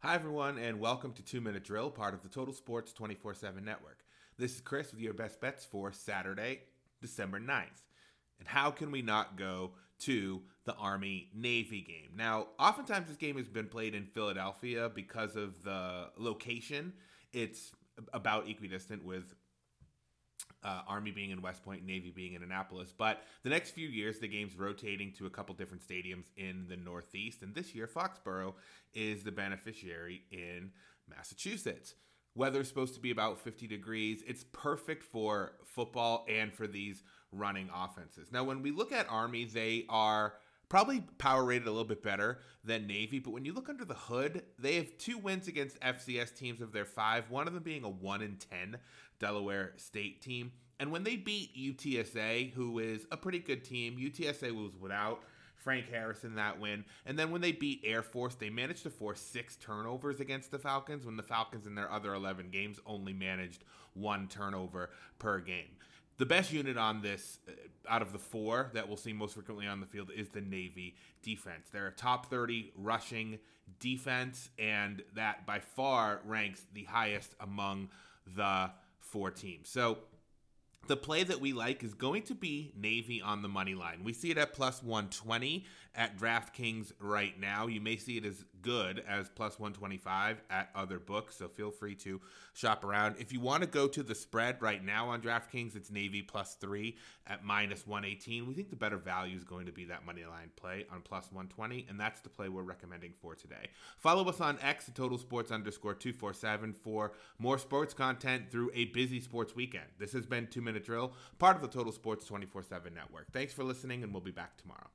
Hi, everyone, and welcome to Two Minute Drill, part of the Total Sports 24 7 network. This is Chris with your best bets for Saturday, December 9th. And how can we not go to the Army Navy game? Now, oftentimes this game has been played in Philadelphia because of the location. It's about equidistant with uh, Army being in West Point, Navy being in Annapolis. But the next few years, the game's rotating to a couple different stadiums in the Northeast. And this year, Foxborough is the beneficiary in Massachusetts. Weather's supposed to be about 50 degrees. It's perfect for football and for these running offenses. Now, when we look at Army, they are probably power rated a little bit better than Navy, but when you look under the hood, they have two wins against FCS teams of their five, one of them being a 1 in 10 Delaware State team. And when they beat UTSA, who is a pretty good team, UTSA was without Frank Harris in that win. And then when they beat Air Force, they managed to force six turnovers against the Falcons when the Falcons in their other 11 games only managed one turnover per game. The best unit on this, uh, out of the four that we'll see most frequently on the field, is the Navy defense. They're a top 30 rushing defense, and that by far ranks the highest among the four teams. So the play that we like is going to be Navy on the money line. We see it at plus 120 at DraftKings right now. You may see it as good as plus 125 at other books, so feel free to shop around. If you want to go to the spread right now on DraftKings, it's Navy plus 3 at minus 118. We think the better value is going to be that money line play on plus 120, and that's the play we're recommending for today. Follow us on X Total Sports underscore 247 for more sports content through a busy sports weekend. This has been Two Minute Drill, part of the Total Sports 24 7 network. Thanks for listening, and we'll be back tomorrow.